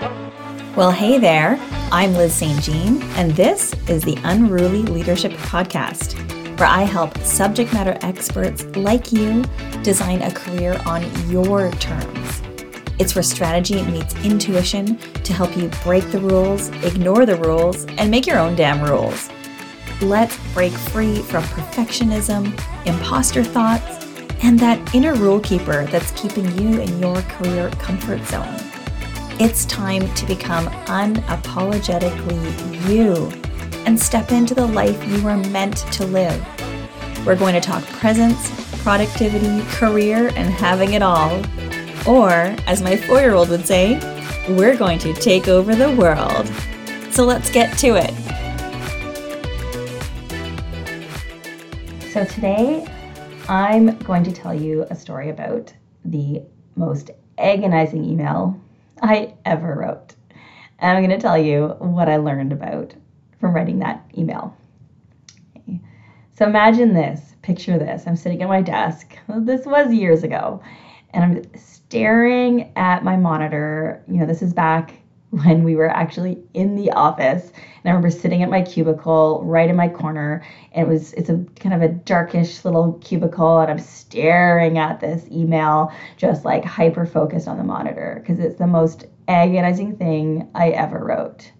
Well, hey there. I'm Liz St. Jean, and this is the UnRuley Leadership Podcast, where I help subject matter experts like you design a career on your terms. It's where strategy meets intuition to help you break the rules, ignore the rules, and make your own damn rules. Let's break free from perfectionism, imposter thoughts, and that inner rule keeper that's keeping you in your career comfort zone. It's time to become unapologetically you and step into the life you are meant to live. We're going to talk presence, productivity, career, and having it all. Or, as my four year old would say, we're going to take over the world. So let's get to it. So, today I'm going to tell you a story about the most agonizing email I ever wrote. And I'm going to tell you what I learned about from writing that email. Okay. So imagine this, picture this. I'm sitting at my desk. This was years ago. And I'm staring at my monitor. You know, this is back when we were actually in the office. And I remember sitting at my cubicle right in my corner. And it was it's a kind of a darkish little cubicle and I'm staring at this email just like hyper focused on the monitor because it's the most agonizing thing I ever wrote.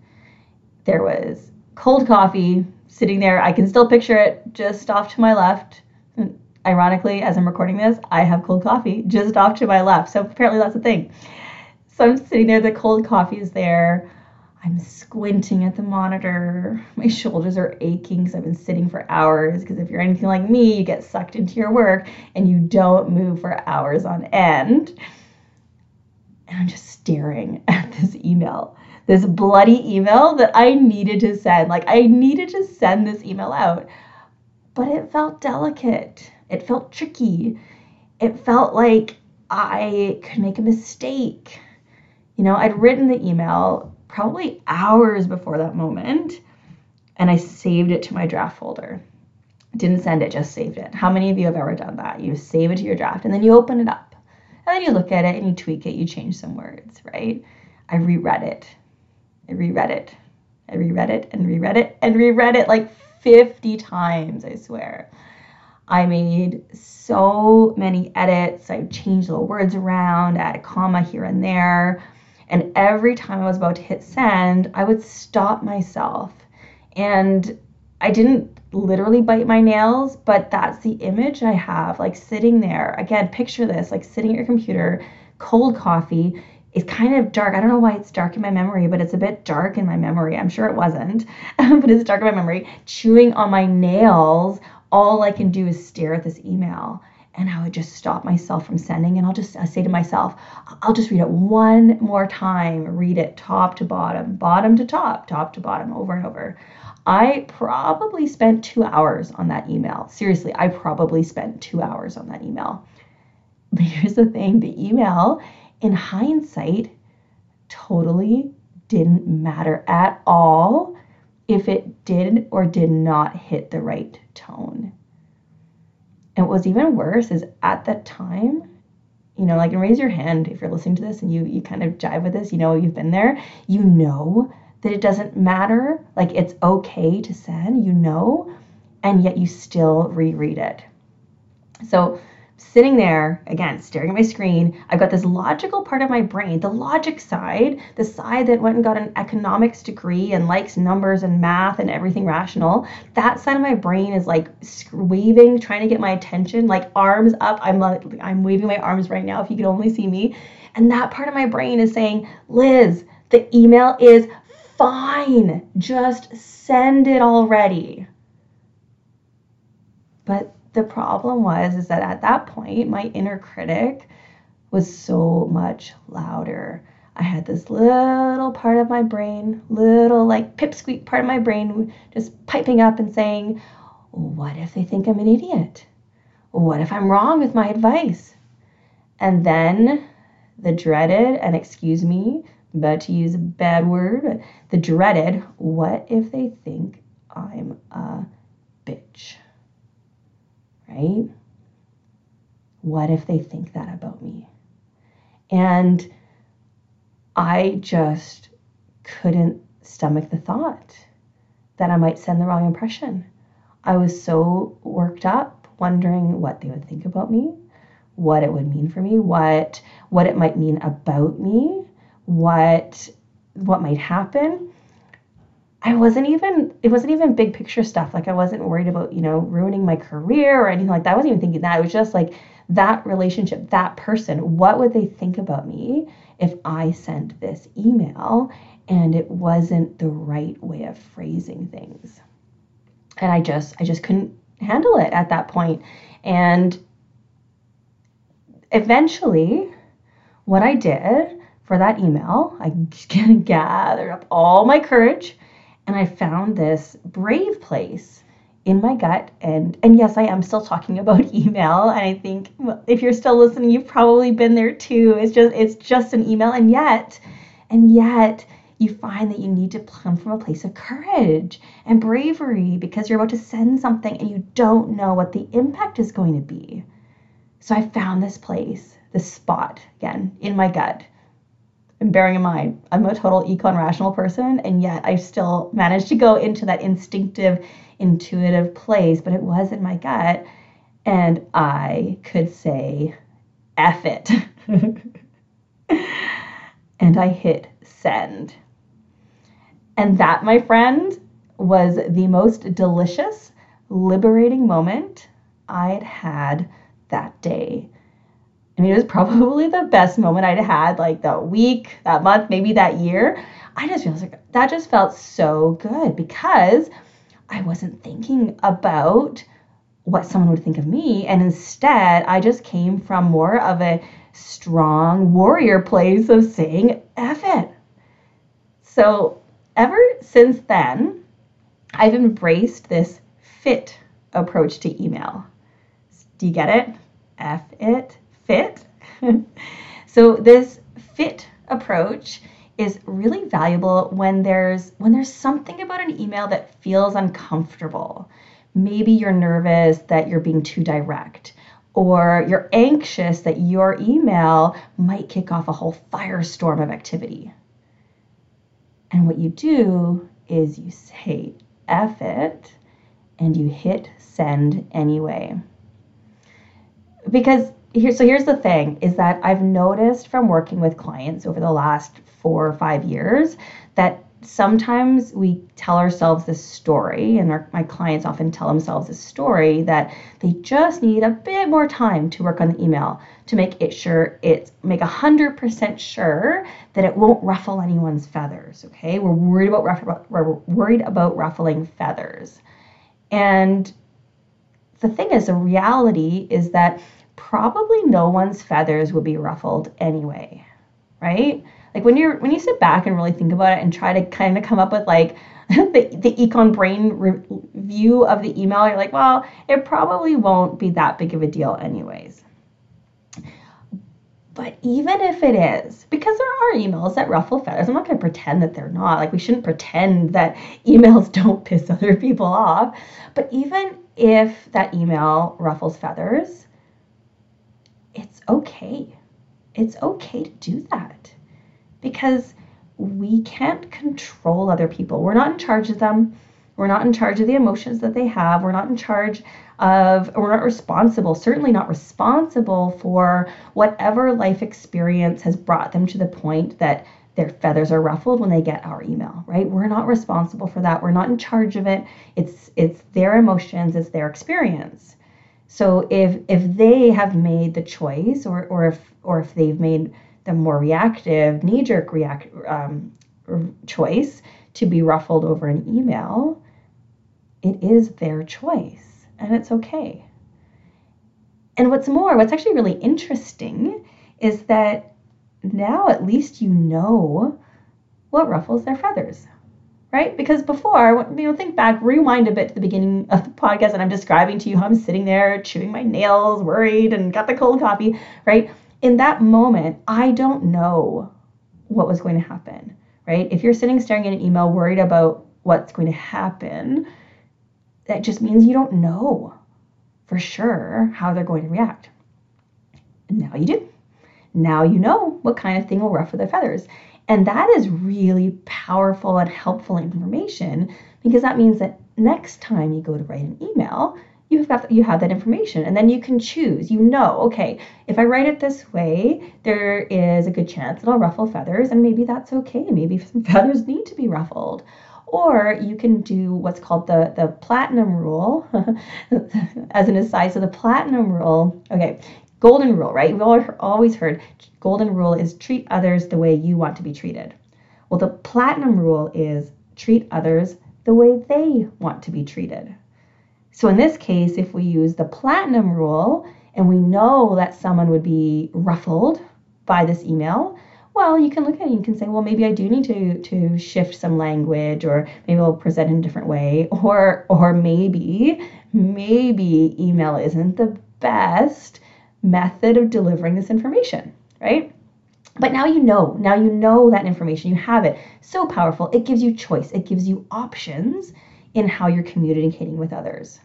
There was cold coffee sitting there. I can still picture it just off to my left. Ironically, as I'm recording this, I have cold coffee just off to my left. So apparently that's a thing. So I'm sitting there, the cold coffee is there. I'm squinting at the monitor. My shoulders are aching because I've been sitting for hours. Because if you're anything like me, you get sucked into your work and you don't move for hours on end. And I'm just staring at this email, this bloody email that I needed to send. Like, I needed to send this email out, but it felt delicate. It felt tricky. It felt like I could make a mistake you know, I'd written the email probably hours before that moment and I saved it to my draft folder. Didn't send it, just saved it. How many of you have ever done that? You save it to your draft and then you open it up. And then you look at it and you tweak it, you change some words, right? I reread it. I reread it. I reread it and reread it and reread it like 50 times, I swear. I made so many edits. I changed little words around, add a comma here and there. And every time I was about to hit send, I would stop myself. And I didn't literally bite my nails, but that's the image I have like sitting there. Again, picture this like sitting at your computer, cold coffee. It's kind of dark. I don't know why it's dark in my memory, but it's a bit dark in my memory. I'm sure it wasn't, but it's dark in my memory. Chewing on my nails, all I can do is stare at this email and I would just stop myself from sending and I'll just I say to myself, I'll just read it one more time, read it top to bottom, bottom to top, top to bottom, over and over. I probably spent two hours on that email. Seriously, I probably spent two hours on that email. But here's the thing the email, in hindsight, totally didn't matter at all if it did or did not hit the right tone. And what was even worse is at that time, you know, like and raise your hand if you're listening to this and you you kind of jive with this, you know, you've been there, you know that it doesn't matter, like it's okay to send, you know, and yet you still reread it. So sitting there again staring at my screen. I've got this logical part of my brain the logic side the side that went and got an economics degree and likes numbers and math and everything rational. That side of my brain is like waving trying to get my attention like arms up. I'm like i'm waving my arms right now if you could only see me. And that part of my brain is saying liz the email is fine. Just send it already. But the problem was is that at that point my inner critic was so much louder. I had this little part of my brain little like pipsqueak part of my brain just piping up and saying what if they think i'm an idiot? What if i'm wrong with my advice? And then the dreaded and excuse me about to use a bad word the dreaded what if they think i'm a bitch right? What if they think that about me? And I just couldn't stomach the thought that I might send the wrong impression. I was so worked up, wondering what they would think about me, what it would mean for me, what what it might mean about me, what what might happen. I wasn't even it wasn't even big picture stuff. Like I wasn't worried about, you know, ruining my career or anything like that. I wasn't even thinking that. It was just like that relationship, that person, what would they think about me if I sent this email and it wasn't the right way of phrasing things? And I just I just couldn't handle it at that point. And eventually what I did for that email, I gathered up all my courage and I found this brave place in my gut and and yes i am still talking about email and i think well, if you're still listening you've probably been there too. It's just it's just an email and yet and yet you find that you need to come from a place of courage and bravery because you're about to send something and you don't know what the impact is going to be. So i found this place this spot again in my gut and bearing in mind, I'm a total econ rational person, and yet I still managed to go into that instinctive, intuitive place, but it was in my gut. And I could say, F it. and I hit send. And that, my friend, was the most delicious, liberating moment I'd had that day. I mean, it was probably the best moment I'd had like that week, that month, maybe that year. I just feels like that just felt so good because I wasn't thinking about what someone would think of me. And instead, I just came from more of a strong warrior place of saying, F it. So ever since then, I've embraced this fit approach to email. Do you get it? F it fit. so this fit approach is really valuable when there's when there's something about an email that feels uncomfortable. Maybe you're nervous that you're being too direct or you're anxious that your email might kick off a whole firestorm of activity. And what you do is you say F it and you hit send anyway. Because here so here's the thing is that I've noticed from working with clients over the last 4 or 5 years that sometimes we tell ourselves this story and our, my clients often tell themselves this story that they just need a bit more time to work on the email to make it sure it's make 100% sure that it won't ruffle anyone's feathers okay? We're worried about ruffle, we're worried about ruffling feathers. And the thing is the reality is that probably no one's feathers would be ruffled anyway, right? Like when you're when you sit back and really think about it and try to kind of come up with like the, the econ brain review of the email, you're like, well, it probably won't be that big of a deal anyways. But even if it is, because there are emails that ruffle feathers, I'm not going to pretend that they're not. Like, we shouldn't pretend that emails don't piss other people off. But even if that email ruffles feathers, it's okay. It's okay to do that because we can't control other people. We're not in charge of them. We're not in charge of the emotions that they have. We're not in charge of, we're not responsible, certainly not responsible for whatever life experience has brought them to the point that their feathers are ruffled when they get our email, right? We're not responsible for that. We're not in charge of it. It's it's their emotions, it's their experience. So if if they have made the choice, or or if or if they've made the more reactive, knee-jerk react um, choice to be ruffled over an email, it is their choice, and it's okay. And what's more, what's actually really interesting is that now at least you know what ruffles their feathers right? Because before, you know, think back, rewind a bit to the beginning of the podcast, and I'm describing to you how I'm sitting there chewing my nails, worried, and got the cold coffee, right? In that moment, I don't know what was going to happen, right? If you're sitting staring at an email, worried about what's going to happen, that just means you don't know for sure how they're going to react. Now you do. Now you know what kind of thing will ruffle their feathers. And that is really powerful and helpful information because that means that next time you go to write an email, you have you have that information and then you can choose. You know, okay, if I write it this way, there is a good chance it'll ruffle feathers and maybe that's okay. Maybe some feathers need to be ruffled. Or you can do what's called the, the platinum rule. As an aside, so the platinum rule, okay, golden rule, right? We've always heard golden rule is treat others the way you want to be treated. Well, the platinum rule is treat others the way they want to be treated. So in this case, if we use the platinum rule and we know that someone would be ruffled by this email, well, you can look at it and you can say, well, maybe I do need to to shift some language, or maybe I'll present in a different way, or or maybe maybe email isn't the best method of delivering this information, right? But now you know, now you know that information, you have it. So powerful. It gives you choice, it gives you options in how you're communicating with others.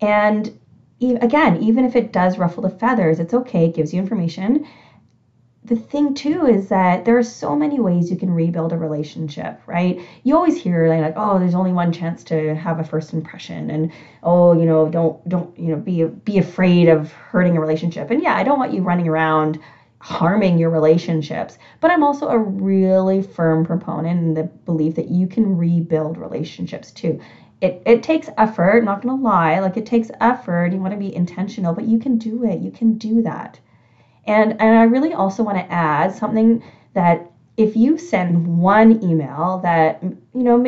And again, even if it does ruffle the feathers, it's okay, it gives you information. The thing too is that there are so many ways you can rebuild a relationship, right? You always hear like, oh, there's only one chance to have a first impression, and oh, you know, don't don't you know be be afraid of hurting a relationship. And yeah, I don't want you running around harming your relationships. But I'm also a really firm proponent in the belief that you can rebuild relationships too. It, it takes effort, not gonna lie, like it takes effort. You wanna be intentional, but you can do it. You can do that. And, and I really also wanna add something that if you send one email that, you know,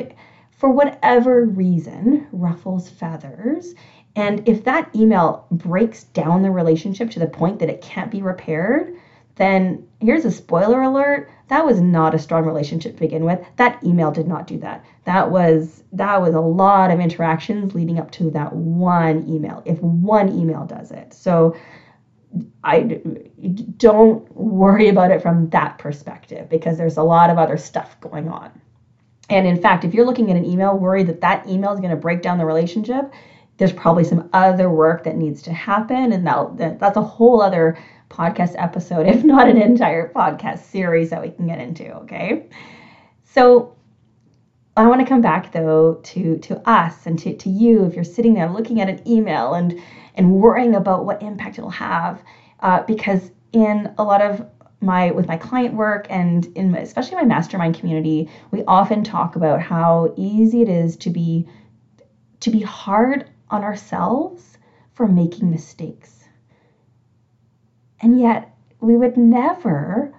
for whatever reason ruffles feathers, and if that email breaks down the relationship to the point that it can't be repaired, then here's a spoiler alert that was not a strong relationship to begin with. That email did not do that. That was that was a lot of interactions leading up to that one email if one email does it. So i don't worry about it from that perspective because there's a lot of other stuff going on and in fact if you're looking at an email worried that that email is going to break down the relationship there's probably some other work that needs to happen and that, that's a whole other podcast episode, if not an entire podcast series that we can get into, okay? So I want to come back though to to us and to, to you if you're sitting there looking at an email and and worrying about what impact it'll have, uh, because in a lot of my with my client work and in my, especially my mastermind community, we often talk about how easy it is to be to be hard on ourselves for making mistakes. And yet, we would never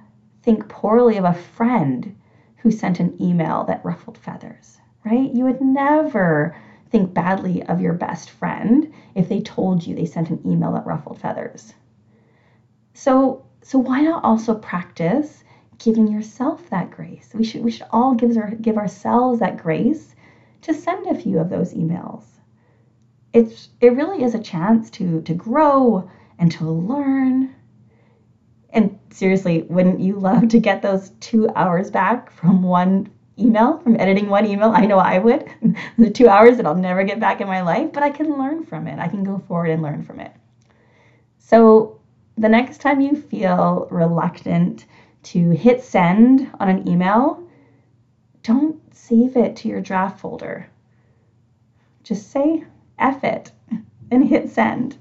think poorly of a friend who sent an email that ruffled feathers, right? You would never think badly of your best friend if they told you they sent an email that ruffled feathers. So, so why not also practice giving yourself that grace? We should we should all give our, give ourselves that grace to send a few of those emails. It's it really is a chance to to grow and to learn and seriously, wouldn't you love to get those two hours back from one email, from editing one email? I know I would. the two hours that I'll never get back in my life, but I can learn from it. I can go forward and learn from it. So the next time you feel reluctant to hit send on an email, don't save it to your draft folder. Just say F it and hit send.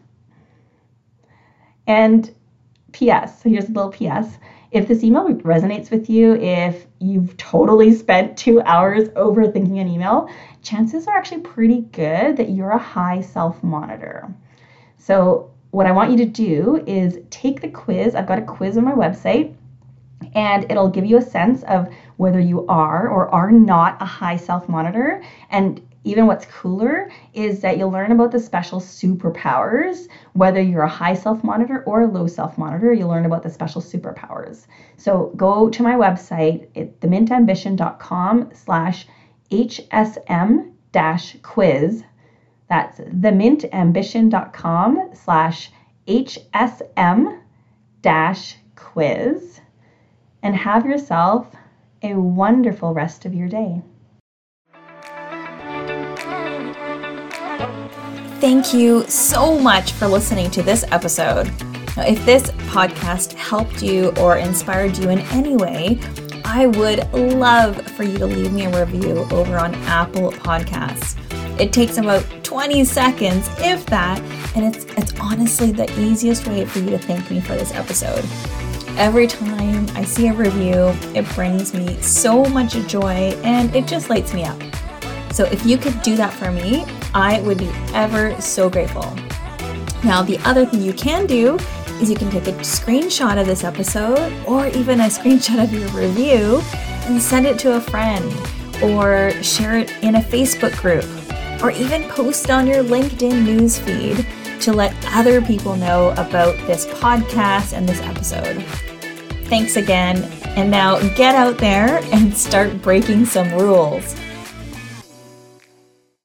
And P.S. So here's a little P.S. If this email resonates with you, if you've totally spent two hours overthinking an email, chances are actually pretty good that you're a high self monitor. So, what I want you to do is take the quiz. I've got a quiz on my website, and it'll give you a sense of whether you are or are not a high self monitor. And even what's cooler is that you'll learn about the special superpowers. Whether you're a high self monitor or a low self monitor, you'll learn about the special superpowers. So go to my website themintambition.com slash HSM dash quiz. That's themintambition.com slash HSM dash quiz. And have yourself a wonderful rest of your day. Thank you so much for listening to this episode. Now, if this podcast helped you or inspired you in any way, I would love for you to leave me a review over on Apple Podcasts. It takes about 20 seconds, if that, and it's it's honestly the easiest way for you to thank me for this episode. Every time I see a review, it brings me so much joy and it just lights me up. So if you could do that for me, I would be ever so grateful. Now, the other thing you can do is you can take a screenshot of this episode or even a screenshot of your review and send it to a friend or share it in a Facebook group or even post on your LinkedIn newsfeed to let other people know about this podcast and this episode. Thanks again, and now get out there and start breaking some rules.